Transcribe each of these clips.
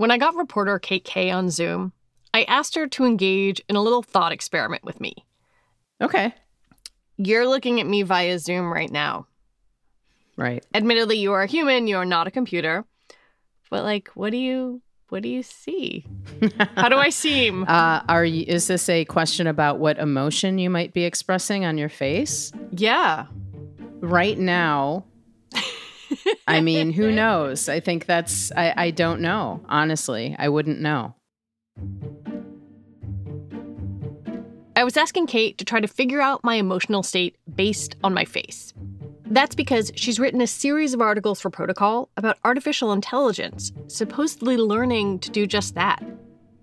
When I got reporter Kate Kaye on Zoom, I asked her to engage in a little thought experiment with me. Okay. You're looking at me via Zoom right now. Right. Admittedly, you are a human, you are not a computer. But like, what do you what do you see? How do I seem? Uh, are you, is this a question about what emotion you might be expressing on your face? Yeah. Right now, I mean, who knows? I think that's, I, I don't know. Honestly, I wouldn't know. I was asking Kate to try to figure out my emotional state based on my face. That's because she's written a series of articles for Protocol about artificial intelligence, supposedly learning to do just that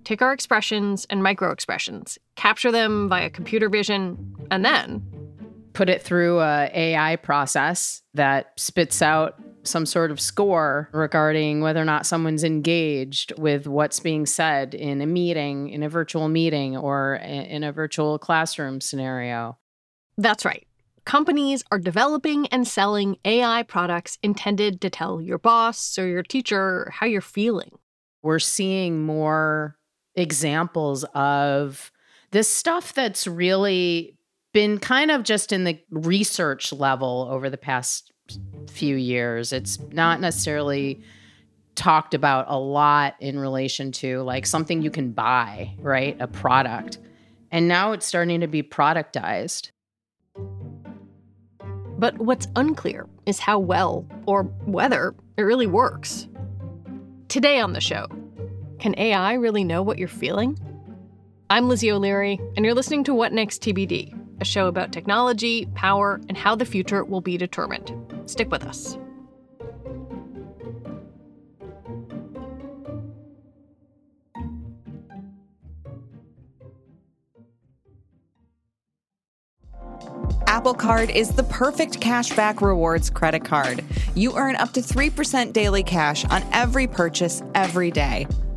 take our expressions and microexpressions, capture them via computer vision, and then put it through a AI process that spits out some sort of score regarding whether or not someone's engaged with what's being said in a meeting, in a virtual meeting, or in a virtual classroom scenario. That's right. Companies are developing and selling AI products intended to tell your boss or your teacher how you're feeling. We're seeing more examples of this stuff that's really been kind of just in the research level over the past few years. It's not necessarily talked about a lot in relation to like something you can buy, right? A product. And now it's starting to be productized. But what's unclear is how well, or whether, it really works. Today on the show, can AI really know what you're feeling? I'm Lizzie O'Leary, and you're listening to What Next TBD, a show about technology, power, and how the future will be determined. Stick with us. Apple Card is the perfect cashback rewards credit card. You earn up to 3% daily cash on every purchase every day.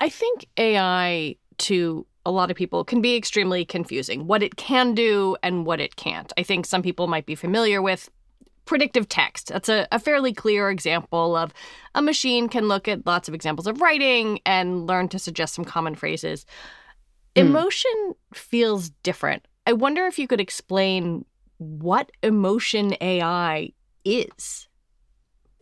I think AI to a lot of people can be extremely confusing what it can do and what it can't. I think some people might be familiar with predictive text. That's a, a, fairly clear example of a machine can look at lots of examples of writing and learn to suggest some common phrases. Mm. Emotion feels different. I wonder if you could explain what emotion AI is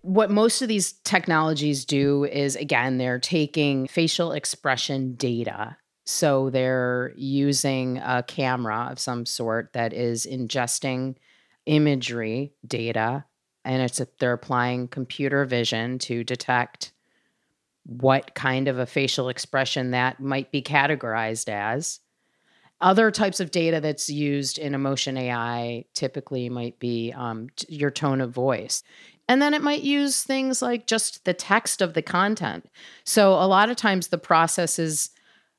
what most of these technologies do is again they're taking facial expression data. So they're using a camera of some sort that is ingesting imagery data and it's a, they're applying computer vision to detect what kind of a facial expression that might be categorized as. Other types of data that's used in emotion ai typically might be um, t- your tone of voice and then it might use things like just the text of the content. So a lot of times the process is,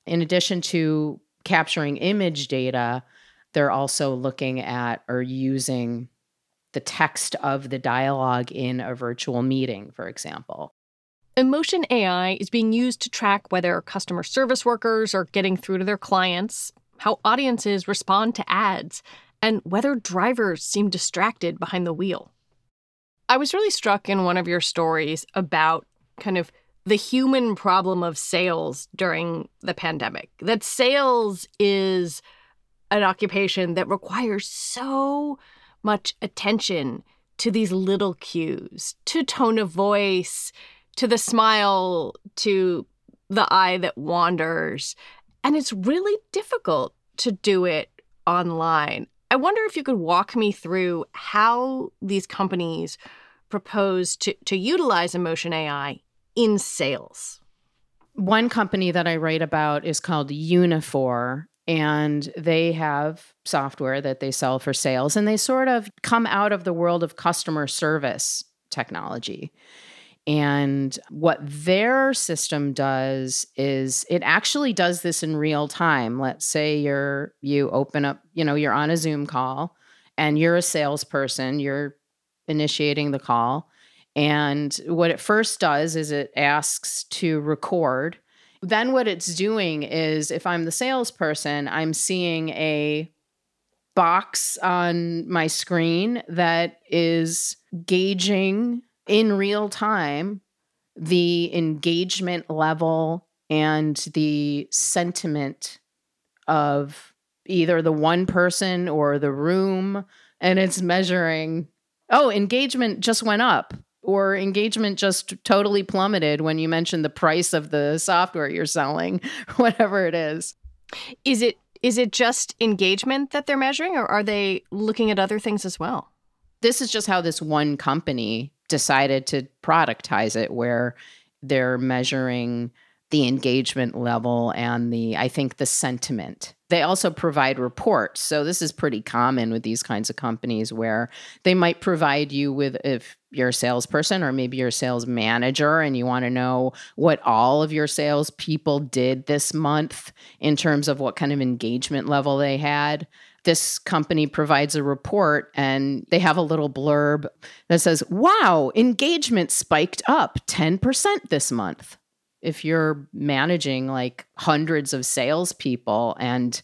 in addition to capturing image data, they're also looking at or using the text of the dialogue in a virtual meeting, for example. Emotion AI is being used to track whether customer service workers are getting through to their clients, how audiences respond to ads, and whether drivers seem distracted behind the wheel. I was really struck in one of your stories about kind of the human problem of sales during the pandemic. That sales is an occupation that requires so much attention to these little cues, to tone of voice, to the smile to the eye that wanders. And it's really difficult to do it online. I wonder if you could walk me through how these companies propose to, to utilize emotion AI in sales. One company that I write about is called Uniphore, and they have software that they sell for sales, and they sort of come out of the world of customer service technology. And what their system does is it actually does this in real time. Let's say you're you open up, you know, you're on a Zoom call and you're a salesperson, you're initiating the call. And what it first does is it asks to record. Then what it's doing is if I'm the salesperson, I'm seeing a box on my screen that is gauging in real time the engagement level and the sentiment of either the one person or the room and it's measuring oh engagement just went up or engagement just totally plummeted when you mentioned the price of the software you're selling whatever it is. Is it is it just engagement that they're measuring or are they looking at other things as well? This is just how this one company decided to productize it where they're measuring the engagement level and the i think the sentiment. They also provide reports. So this is pretty common with these kinds of companies where they might provide you with if you're a salesperson or maybe you're a sales manager and you want to know what all of your sales people did this month in terms of what kind of engagement level they had this company provides a report and they have a little blurb that says, Wow, engagement spiked up 10% this month. If you're managing like hundreds of salespeople and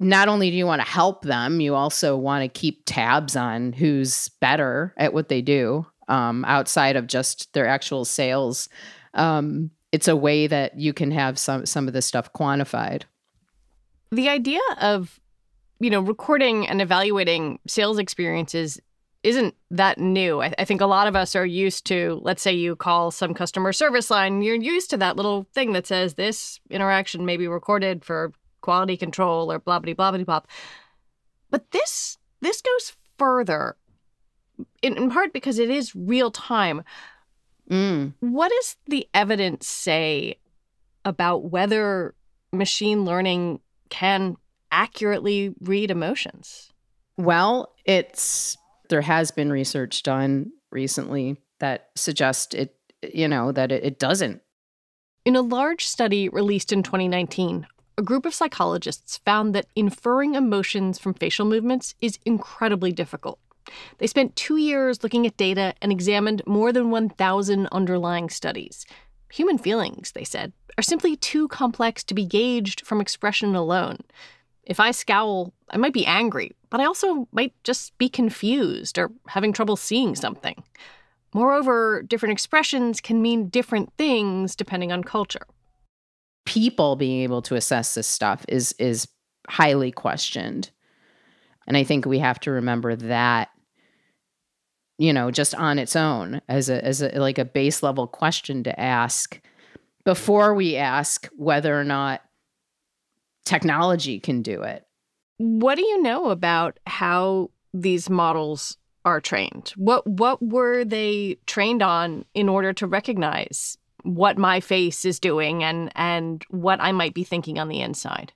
not only do you want to help them, you also want to keep tabs on who's better at what they do um, outside of just their actual sales. Um, it's a way that you can have some some of this stuff quantified. The idea of you know, recording and evaluating sales experiences isn't that new. I, I, think a lot of us are used to, let's say you call some customer service line, you're used to that little thing that says this interaction may be recorded for quality control or blah blah blah blah blah. But this this goes further, in, in part because it is real time. Mm. What does the evidence say about whether machine learning can accurately read emotions? Well, it's there has been research done recently that suggests it you know that it, it doesn't. In a large study released in 2019, a group of psychologists found that inferring emotions from facial movements is incredibly difficult. They spent two years looking at data and examined more than 1,000 underlying studies. Human feelings, they said, are simply too complex to be gauged from expression alone. If I scowl, I might be angry, but I also might just be confused or having trouble seeing something. Moreover, different expressions can mean different things depending on culture. People being able to assess this stuff is is highly questioned. And I think we have to remember that you know, just on its own as a as a like a base level question to ask before we ask whether or not technology can do it. What do you know about how these models are trained? What what were they trained on in order to recognize what my face is doing and and what I might be thinking on the inside?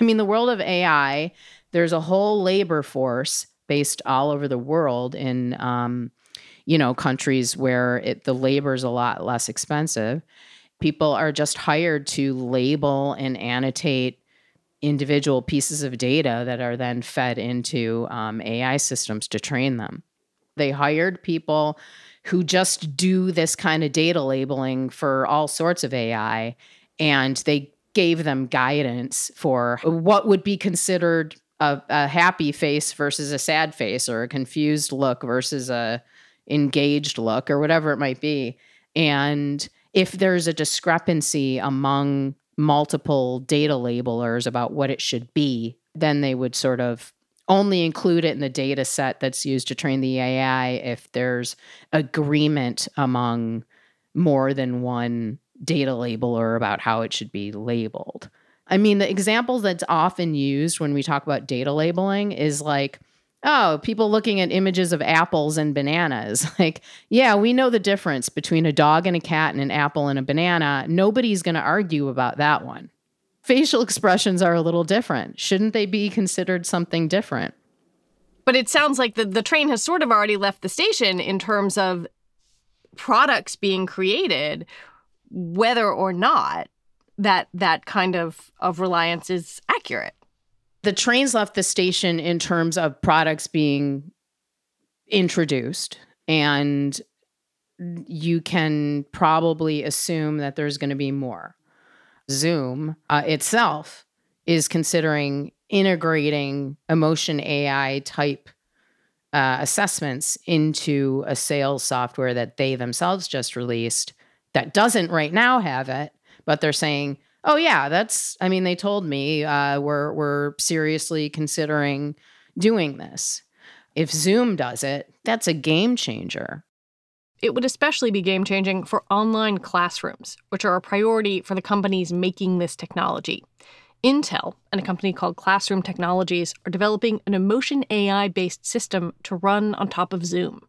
I mean, the world of AI, there's a whole labor force based all over the world in um, you know countries where it, the labor is a lot less expensive people are just hired to label and annotate individual pieces of data that are then fed into um, AI systems to train them. They hired people who just do this kind of data labeling for all sorts of AI, and they gave them guidance for what would be considered a, a happy face versus a sad face, or a confused look versus a engaged look, or whatever it might be. And if there's a discrepancy among multiple data labelers about what it should be, then they would sort of only include it in the data set that's used to train the AI if there's agreement among more than one data labeler about how it should be labeled. I mean, the example that's often used when we talk about data labeling is like, oh, people looking at images of apples and bananas. Like, yeah, we know the difference between a dog and a cat and an apple and a banana. Nobody's going to argue about that one. Facial expressions are a little different. Shouldn't they be considered something different? But it sounds like the, the train has sort of already left the station in terms of products being created, whether or not that that kind of, of reliance is accurate. The trains left the station in terms of products being introduced and you can probably assume that there's going to be more. Zoom uh, itself is considering integrating emotion AI type uh, assessments into a sales software that they themselves just released that doesn't right now have it, but they're saying, "Oh yeah, that's." I mean, they told me uh, we're we're seriously considering doing this. If Zoom does it, that's a game changer. It would especially be game changing for online classrooms, which are a priority for the companies making this technology. Intel and a company called Classroom Technologies are developing an emotion AI based system to run on top of Zoom.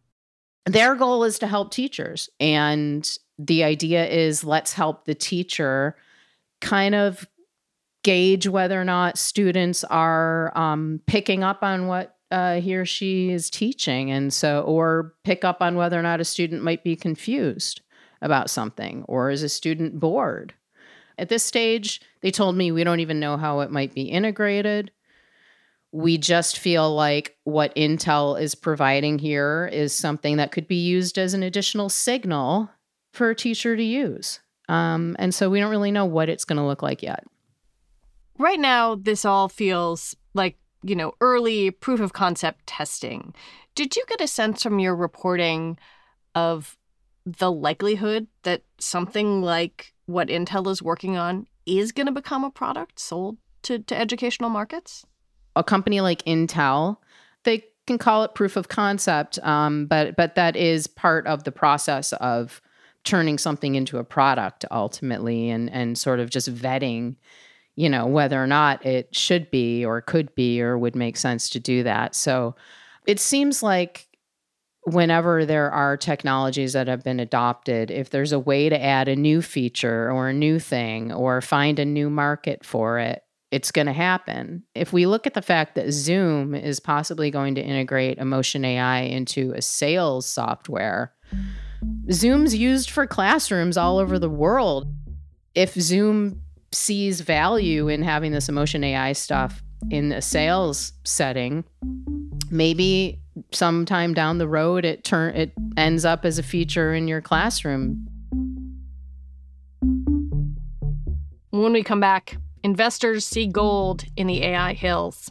Their goal is to help teachers. And the idea is let's help the teacher kind of gauge whether or not students are um, picking up on what uh, he or she is teaching. And so, or pick up on whether or not a student might be confused about something, or is a student bored? At this stage, they told me we don't even know how it might be integrated. We just feel like what Intel is providing here is something that could be used as an additional signal for a teacher to use. Um, and so we don't really know what it's going to look like yet. Right now, this all feels like you know, early proof of concept testing. Did you get a sense from your reporting of the likelihood that something like what Intel is working on is going to become a product sold to, to educational markets? A company like Intel, they can call it proof of concept, um, but but that is part of the process of turning something into a product ultimately, and and sort of just vetting you know, whether or not it should be or could be or would make sense to do that. So it seems like whenever there are technologies that have been adopted, if there's a way to add a new feature or a new thing or find a new market for it, it's going to happen. If we look at the fact that Zoom is possibly going to integrate Emotion AI into a sales software, Zoom's used for classrooms all over the world. If Zoom sees value in having this emotion AI stuff in a sales setting, maybe sometime down the road it turn it ends up as a feature in your classroom. When we come back, investors see gold in the AI hills.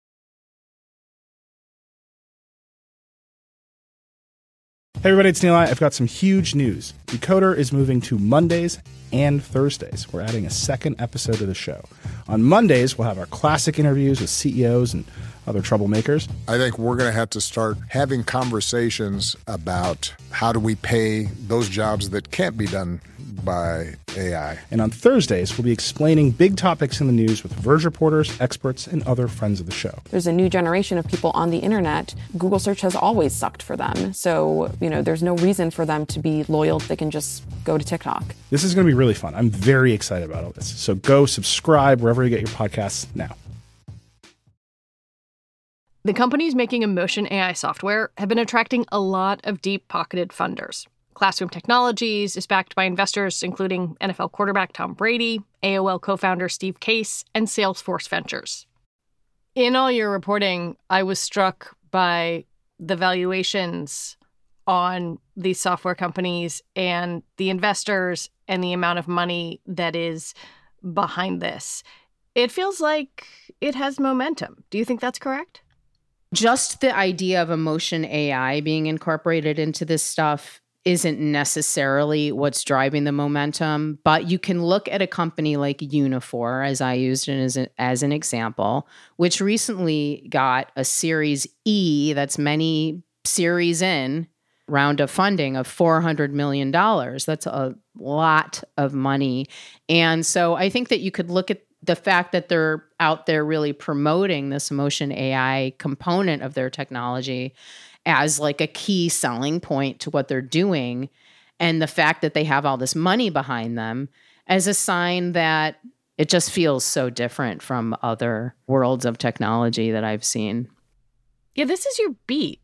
Hey everybody, it's Nilay. I've got some huge news. Decoder is moving to Mondays and Thursdays. We're adding a second episode to the show. On Mondays, we'll have our classic interviews with CEOs and other troublemakers. I think we're going to have to start having conversations about how do we pay those jobs that can't be done by AI. And on Thursdays, we'll be explaining big topics in the news with Verge reporters, experts, and other friends of the show. There's a new generation of people on the internet. Google search has always sucked for them. So, you know, there's no reason for them to be loyal. They can just go to TikTok. This is going to be really fun. I'm very excited about all this. So go subscribe wherever you get your podcasts now. The companies making emotion AI software have been attracting a lot of deep pocketed funders. Classroom Technologies is backed by investors including NFL quarterback Tom Brady, AOL co founder Steve Case, and Salesforce Ventures. In all your reporting, I was struck by the valuations on these software companies and the investors and the amount of money that is behind this. It feels like it has momentum. Do you think that's correct? Just the idea of emotion AI being incorporated into this stuff isn't necessarily what's driving the momentum, but you can look at a company like Uniphore, as I used it as, a, as an example, which recently got a Series E, that's many series in, round of funding of $400 million. That's a lot of money. And so I think that you could look at the fact that they're out there really promoting this emotion AI component of their technology as like a key selling point to what they're doing and the fact that they have all this money behind them as a sign that it just feels so different from other worlds of technology that I've seen. Yeah, this is your beat.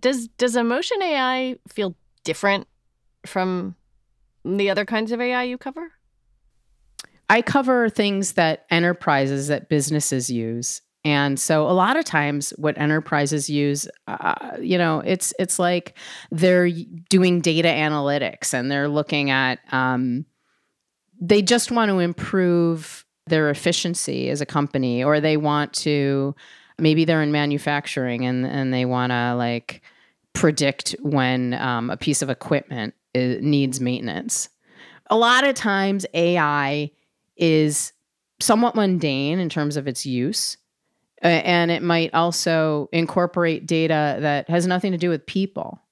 Does does emotion AI feel different from the other kinds of AI you cover? I cover things that enterprises that businesses use. And so a lot of times what enterprises use uh, you know it's it's like they're doing data analytics and they're looking at um, they just want to improve their efficiency as a company or they want to maybe they're in manufacturing and and they want to like predict when um, a piece of equipment is, needs maintenance. A lot of times AI is somewhat mundane in terms of its use. And it might also incorporate data that has nothing to do with people,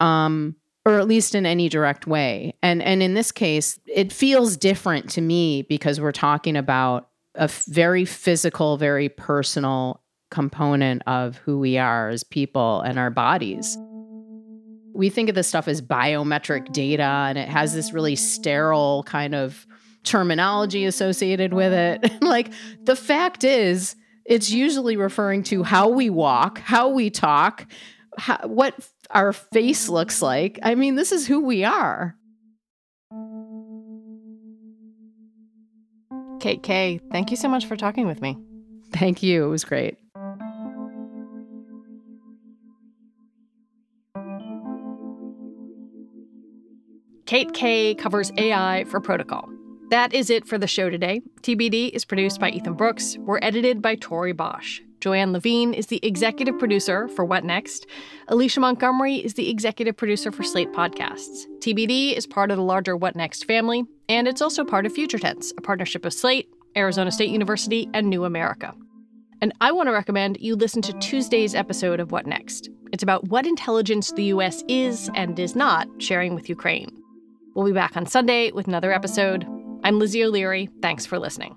um, or at least in any direct way. And and in this case, it feels different to me because we're talking about a very physical, very personal component of who we are as people and our bodies. We think of this stuff as biometric data, and it has this really sterile kind of terminology associated with it. like the fact is, it's usually referring to how we walk, how we talk, how, what our face looks like. I mean, this is who we are. Kate Kaye, thank you so much for talking with me. Thank you. It was great. Kate Kaye covers AI for Protocol. That is it for the show today. TBD is produced by Ethan Brooks. We're edited by Tori Bosch. Joanne Levine is the executive producer for What Next. Alicia Montgomery is the executive producer for Slate Podcasts. TBD is part of the larger What Next family, and it's also part of Future Tense, a partnership of Slate, Arizona State University, and New America. And I want to recommend you listen to Tuesday's episode of What Next. It's about what intelligence the U.S. is and is not sharing with Ukraine. We'll be back on Sunday with another episode. I'm Lizzie O'Leary. Thanks for listening.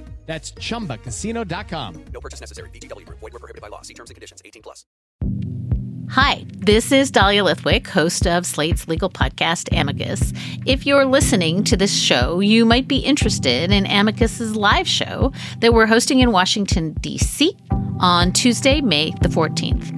That's ChumbaCasino.com. No purchase necessary. VGW. Void were prohibited by law. See terms and conditions. 18 plus. Hi, this is Dahlia Lithwick, host of Slate's legal podcast, Amicus. If you're listening to this show, you might be interested in Amicus's live show that we're hosting in Washington, D.C. on Tuesday, May the 14th.